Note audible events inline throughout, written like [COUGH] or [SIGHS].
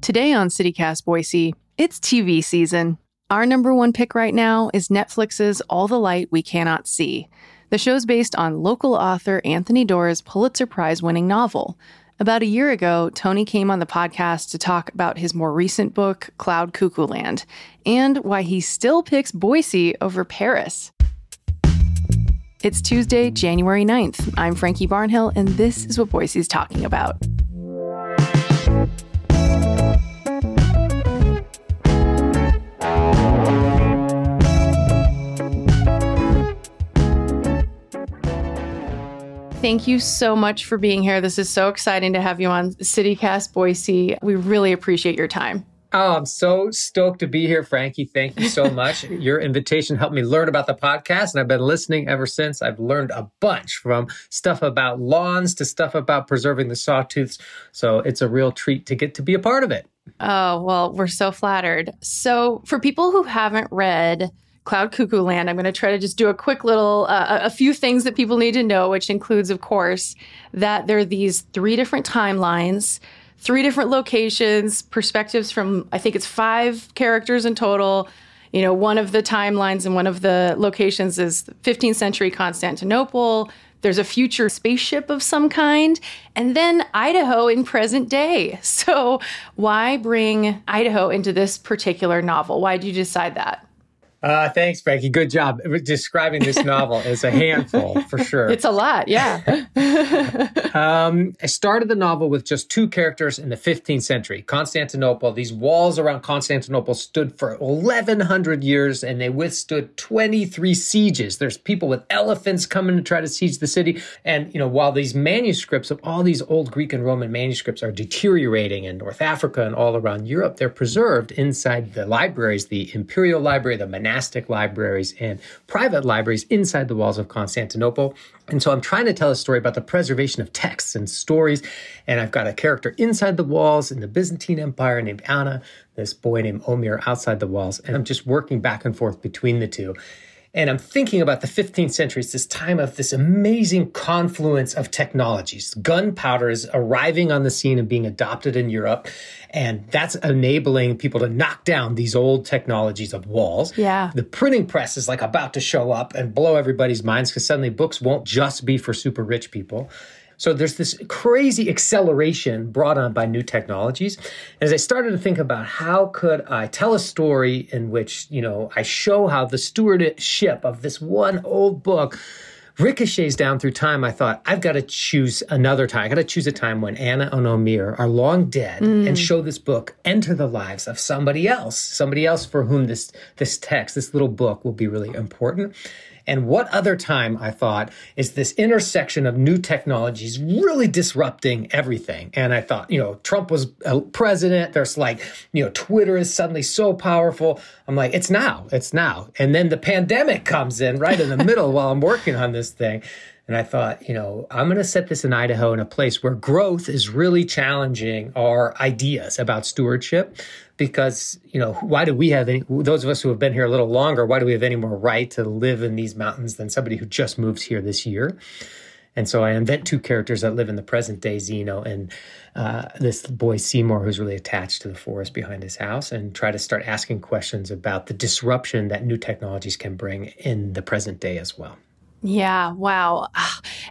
Today on CityCast Boise, it's TV season. Our number one pick right now is Netflix's All the Light We Cannot See. The show's based on local author Anthony Doerr's Pulitzer Prize winning novel. About a year ago, Tony came on the podcast to talk about his more recent book, Cloud Cuckoo Land, and why he still picks Boise over Paris. It's Tuesday, January 9th. I'm Frankie Barnhill, and this is what Boise's talking about. Thank you so much for being here. This is so exciting to have you on CityCast Boise. We really appreciate your time. Oh, I'm so stoked to be here, Frankie. Thank you so [LAUGHS] much. Your invitation helped me learn about the podcast, and I've been listening ever since. I've learned a bunch from stuff about lawns to stuff about preserving the sawtooths. So it's a real treat to get to be a part of it. Oh, well, we're so flattered. So, for people who haven't read Cloud Cuckoo Land, I'm going to try to just do a quick little, uh, a few things that people need to know, which includes, of course, that there are these three different timelines, three different locations, perspectives from, I think it's five characters in total. You know, one of the timelines and one of the locations is 15th century Constantinople. There's a future spaceship of some kind, and then Idaho in present day. [LAUGHS] So, why bring Idaho into this particular novel? Why did you decide that? Uh, thanks, Frankie. Good job describing this novel [LAUGHS] as a handful for sure. It's a lot, yeah. [LAUGHS] um, I started the novel with just two characters in the 15th century Constantinople. These walls around Constantinople stood for 1,100 years and they withstood 23 sieges. There's people with elephants coming to try to siege the city. And, you know, while these manuscripts of all these old Greek and Roman manuscripts are deteriorating in North Africa and all around Europe, they're preserved inside the libraries, the Imperial Library, the monastic monastic libraries and private libraries inside the walls of Constantinople. And so I'm trying to tell a story about the preservation of texts and stories. And I've got a character inside the walls in the Byzantine Empire named Anna, this boy named Omeir outside the walls. And I'm just working back and forth between the two. And I'm thinking about the 15th century. It's this time of this amazing confluence of technologies. Gunpowder is arriving on the scene and being adopted in Europe. And that's enabling people to knock down these old technologies of walls. Yeah. The printing press is like about to show up and blow everybody's minds because suddenly books won't just be for super rich people. So there's this crazy acceleration brought on by new technologies. As I started to think about how could I tell a story in which, you know, I show how the stewardship of this one old book ricochets down through time, I thought, I've got to choose another time. I got to choose a time when Anna and Omeir are long dead mm. and show this book enter the lives of somebody else, somebody else for whom this, this text, this little book will be really important. And what other time, I thought, is this intersection of new technologies really disrupting everything? And I thought, you know, Trump was president. There's like, you know, Twitter is suddenly so powerful. I'm like, it's now, it's now. And then the pandemic comes in right in the middle while I'm working on this thing. And I thought, you know, I'm going to set this in Idaho in a place where growth is really challenging our ideas about stewardship. Because, you know, why do we have any, those of us who have been here a little longer, why do we have any more right to live in these mountains than somebody who just moves here this year? And so I invent two characters that live in the present day, Zeno and uh, this boy Seymour, who's really attached to the forest behind his house, and try to start asking questions about the disruption that new technologies can bring in the present day as well. Yeah, wow. [SIGHS]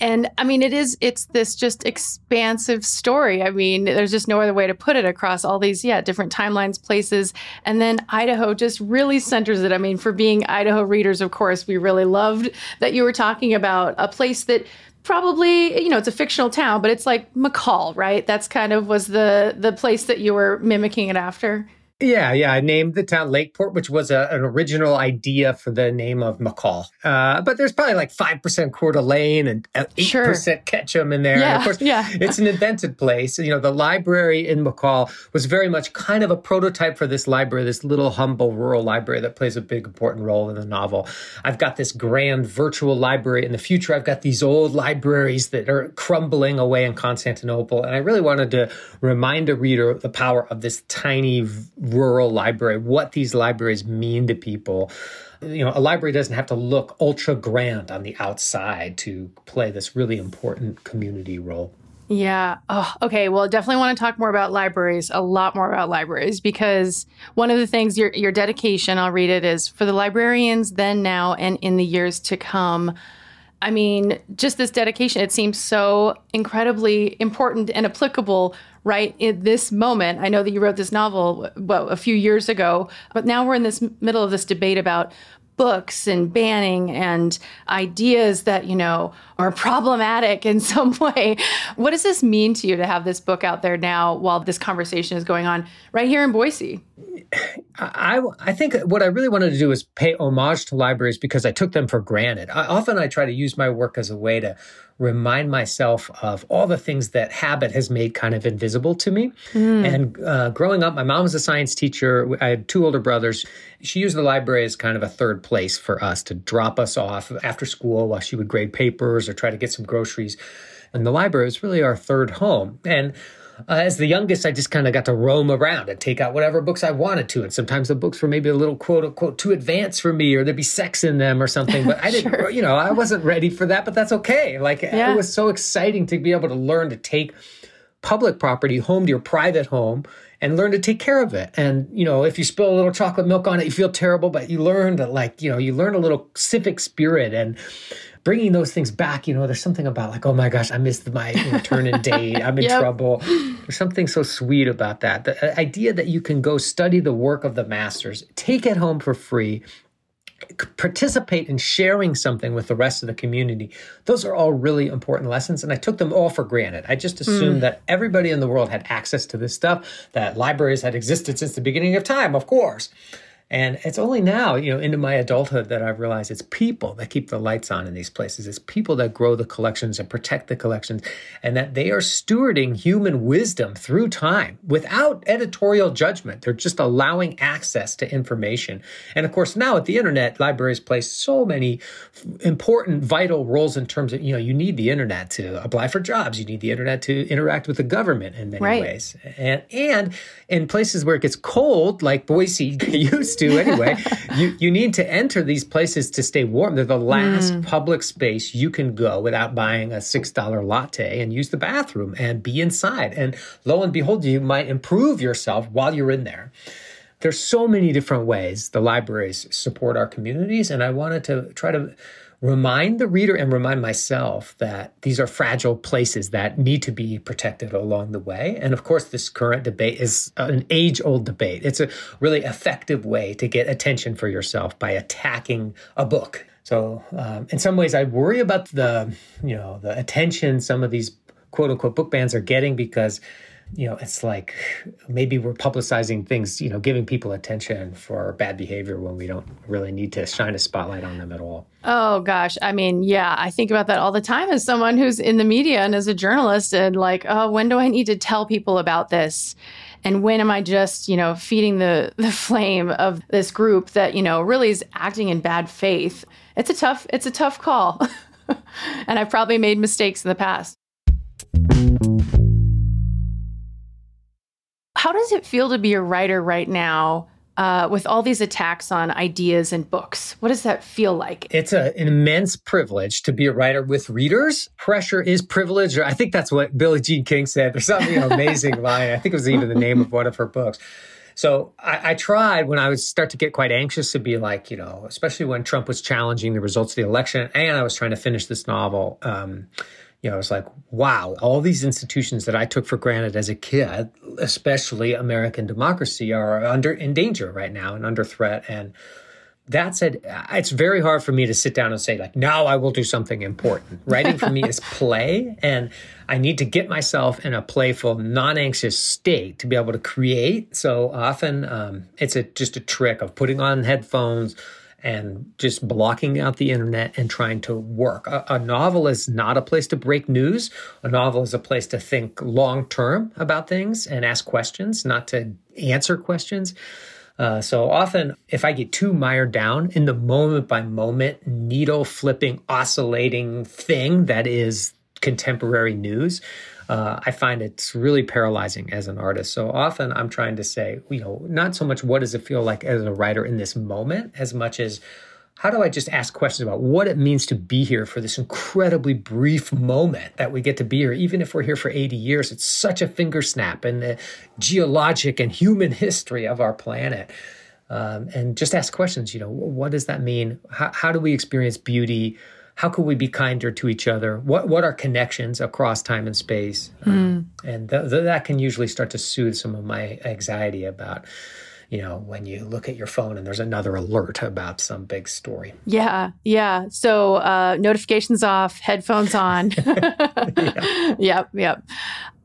And I mean, it is, it's this just expansive story. I mean, there's just no other way to put it across all these, yeah, different timelines, places. And then Idaho just really centers it. I mean, for being Idaho readers, of course, we really loved that you were talking about a place that probably you know it's a fictional town but it's like mccall right that's kind of was the the place that you were mimicking it after yeah, yeah. I named the town Lakeport, which was a, an original idea for the name of McCall. Uh, but there's probably like 5% Coeur d'Alene and 8% uh, sure. Ketchum in there. Yeah, and of course, yeah. it's an invented place. You know, the library in McCall was very much kind of a prototype for this library, this little humble rural library that plays a big important role in the novel. I've got this grand virtual library. In the future, I've got these old libraries that are crumbling away in Constantinople. And I really wanted to remind a reader the power of this tiny rural library, what these libraries mean to people. You know, a library doesn't have to look ultra grand on the outside to play this really important community role. Yeah. Oh, okay. Well, definitely want to talk more about libraries, a lot more about libraries, because one of the things your your dedication, I'll read it, is for the librarians then, now, and in the years to come. I mean, just this dedication, it seems so incredibly important and applicable right in this moment. I know that you wrote this novel well, a few years ago, but now we're in this middle of this debate about books and banning and ideas that, you know, are problematic in [LAUGHS] some way. What does this mean to you to have this book out there now while this conversation is going on right here in Boise? I, I think what I really wanted to do is pay homage to libraries because I took them for granted. I, often I try to use my work as a way to remind myself of all the things that habit has made kind of invisible to me. Mm. And uh, growing up, my mom was a science teacher. I had two older brothers. She used the library as kind of a third place for us to drop us off after school while she would grade papers or try to get some groceries. And the library was really our third home. And uh, as the youngest, I just kind of got to roam around and take out whatever books I wanted to. And sometimes the books were maybe a little quote unquote too advanced for me, or there'd be sex in them or something. But I [LAUGHS] didn't, sure. you know, I wasn't ready for that. But that's okay. Like yeah. it was so exciting to be able to learn to take public property home to your private home and learn to take care of it. And, you know, if you spill a little chocolate milk on it, you feel terrible, but you learn that, like, you know, you learn a little civic spirit and bringing those things back, you know, there's something about like, oh my gosh, I missed my return and [LAUGHS] date. I'm in yep. trouble. There's something so sweet about that. The uh, idea that you can go study the work of the masters, take it home for free, participate in sharing something with the rest of the community. Those are all really important lessons. And I took them all for granted. I just assumed mm. that everybody in the world had access to this stuff, that libraries had existed since the beginning of time, of course. And it's only now, you know, into my adulthood that I've realized it's people that keep the lights on in these places. It's people that grow the collections and protect the collections, and that they are stewarding human wisdom through time without editorial judgment. They're just allowing access to information. And of course, now at the internet, libraries play so many important, vital roles in terms of, you know, you need the internet to apply for jobs. You need the internet to interact with the government in many right. ways. And, and in places where it gets cold, like Boise [LAUGHS] used to, to anyway. [LAUGHS] you you need to enter these places to stay warm. They're the last mm. public space you can go without buying a six dollar latte and use the bathroom and be inside. And lo and behold, you might improve yourself while you're in there there's so many different ways the libraries support our communities and i wanted to try to remind the reader and remind myself that these are fragile places that need to be protected along the way. And of course, this current debate is an age old debate. It's a really effective way to get attention for yourself by attacking a book. So, um, in some ways, I worry about the, you know, the attention some of these quote unquote book bans are getting because you know, it's like maybe we're publicizing things, you know, giving people attention for bad behavior when we don't really need to shine a spotlight on them at all. Oh gosh, I mean, yeah, I think about that all the time as someone who's in the media and as a journalist and like, oh, when do I need to tell people about this? And when am I just, you know, feeding the [LAUGHS] the flame of this group that, you know, really is acting in bad faith? It's a tough it's a tough call. [LAUGHS] and I've probably made mistakes in the past. How does it feel to be a writer right now uh, with all these attacks on ideas and books? What does that feel like? It's a, an immense privilege to be a writer with readers. Pressure is privilege. I think that's what Billie Jean King said. There's something [LAUGHS] amazing line. I think it was even the name of one of her books. So I, I, tried when I would start to get quite anxious to be like, you know, especially when Trump was challenging the results of the election, and I was trying to finish this novel. Um, you know, I was like, wow, all these institutions that I took for granted as a kid, especially American democracy, are under in danger right now and under threat. And that said, it's very hard for me to sit down and say, like, now I will do something important. Writing for me is [LAUGHS] play, and I need to get myself in a playful, non anxious state to be able to create. So often um, it's a, just a trick of putting on headphones and just blocking out the internet and trying to work. A, a, novel is not a place to break news. A novel is a place to think long term about things and ask questions, not to answer questions. Uh, so often, if I get too mired down in the moment by moment, needle flipping, oscillating thing that is contemporary news, uh, I find it's really paralyzing as an artist. So often I'm trying to say, you know, not so much what does it feel like as a writer in this moment, as much as how do I just ask questions about what it means to be here for this incredibly brief moment that we get to be here, even if we're here for 80 years? It's such a finger snap in the geologic and human [LAUGHS] history of our planet. Um, and just ask questions, you know, what does that mean? How, how do we experience beauty? How could we be kinder to each other? What what are connections across time and space? Mm. Um, and th- th- that can usually start to soothe some of my anxiety about you know, when you look at your phone and there's another alert about some big story. Yeah, yeah. So uh, notifications off, headphones on. [LAUGHS] [LAUGHS] Yep, yep.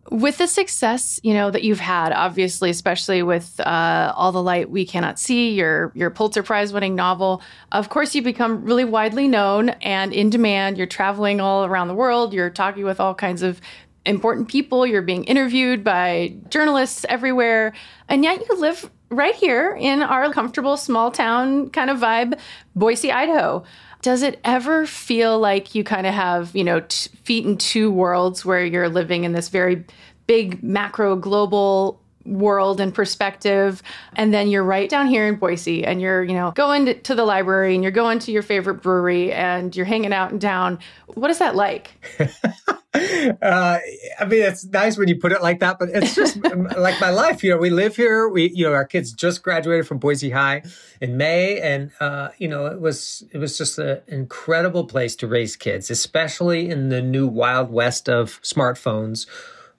With the success, you know, that you've had, obviously, especially with uh, All the Light We Cannot See, your your Pulitzer Prize winning novel, of course, you become really widely known and in demand. You're traveling all around the world. You're talking with all kinds of important people. You're being interviewed by journalists everywhere, and yet you live right here in our comfortable small town kind of vibe, Boise, Idaho. Does it ever feel like you kind of have, you know, t- feet in two worlds where you're living in this very big macro global world and perspective and then you're right down here in Boise and you're you know going to, the library and you're going to your favorite brewery and you're hanging out in town what is that like [LAUGHS] [LAUGHS] uh, I mean, it's nice when you put it like that, but it's just [LAUGHS] like my life. You know, we live here. We, you know, our kids just graduated from Boise High in May, and uh, you know, it was it was just an incredible place to raise kids, especially in the new wild west of smartphones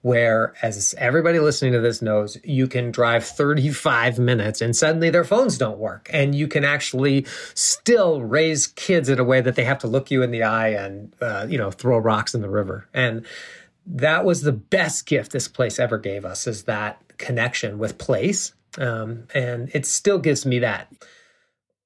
where, as everybody listening to this knows, you can drive 35 minutes and suddenly their phones don't work. And you can actually still raise kids in a way that they have to look you in the eye and, uh, you know, throw rocks in the river. And that was the best gift this place ever gave us is that connection with place. Um, and it still gives me that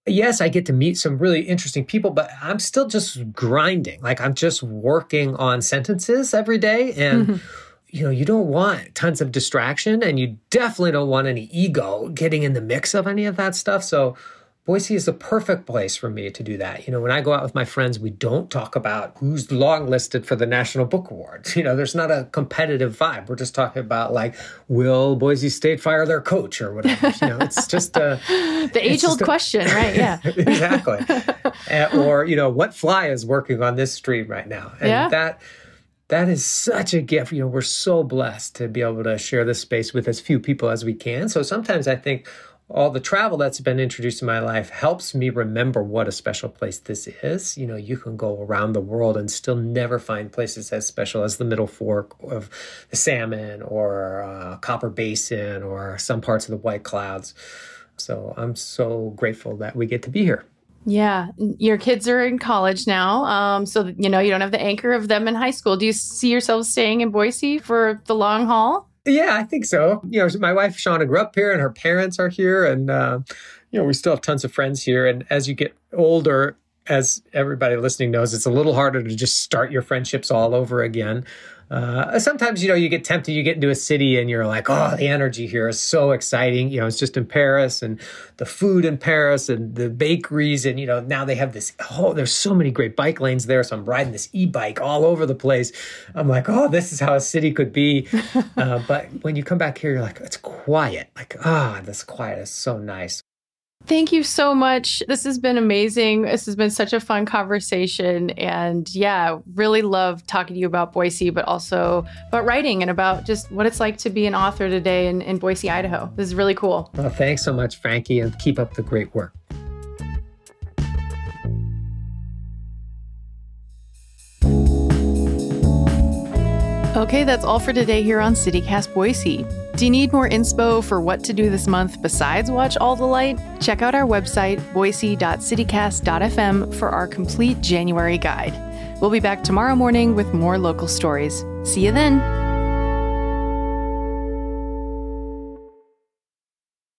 yes, I get to meet some really interesting people, but I'm still just grinding. Like I'm just working on sentences every day. And mm-hmm [LAUGHS] you know, you don't want tons of distraction and you definitely don't want any ego getting in the mix of any of that stuff. So Boise is the perfect place for me to do that. You know, when I go out with my friends, we don't talk about who's longlisted for the National Book Awards. You know, there's not a competitive vibe. We're just talking about like, will Boise State fire their coach or whatever? You know, it's just a [LAUGHS] the age old question, right? Yeah, [LAUGHS] exactly. [LAUGHS] Eh, or you know, what fly is working on this stream right now? And yeah. that that is such a gift. You know, we're so blessed to be able to share this space with as few people as we can. So sometimes I think all the travel that's been introduced in my life helps me remember what a special place this is. You know, you can go around the world and still never find places as special as the Middle Fork of the Salmon or uh, Copper Basin or some parts of the White Clouds. So I'm so grateful that we get to be here. Yeah, your kids are in college now, um, so you know you don't have the anchor of them in high school. Do you see yourselves staying in Boise for the long haul? Yeah, I think so. You know, my wife Shauna grew up here, and her parents are here, and uh, you know we still have tons of friends here. And as you get older, as everybody listening knows, it's a little harder to just start your friendships all over again. Uh, sometimes, you know, you get tempted, you get into a city and you're like, oh, the energy here is so exciting. You know, it's just in Paris and the food in Paris and the bakeries. And, you know, now they have this, oh, there's so many great bike lanes there. So I'm riding this e bike all over the place. I'm like, oh, this is how a city could be. [LAUGHS] uh, but when you come back here, you're like, it's quiet. Like, ah, oh, this quiet is so nice. Thank you so much. This has been amazing. This has been such a fun conversation. And yeah, really love talking to you about Boise, but also about writing and about just what it's like to be an author today in, in Boise, Idaho. This is really cool. Well, thanks so much, Frankie, and keep up the great work. Okay, that's all for today here on CityCast Boise. Do you need more inspo for what to do this month besides watch All the Light? Check out our website, boise.citycast.fm, for our complete January guide. We'll be back tomorrow morning with more local stories. See you then.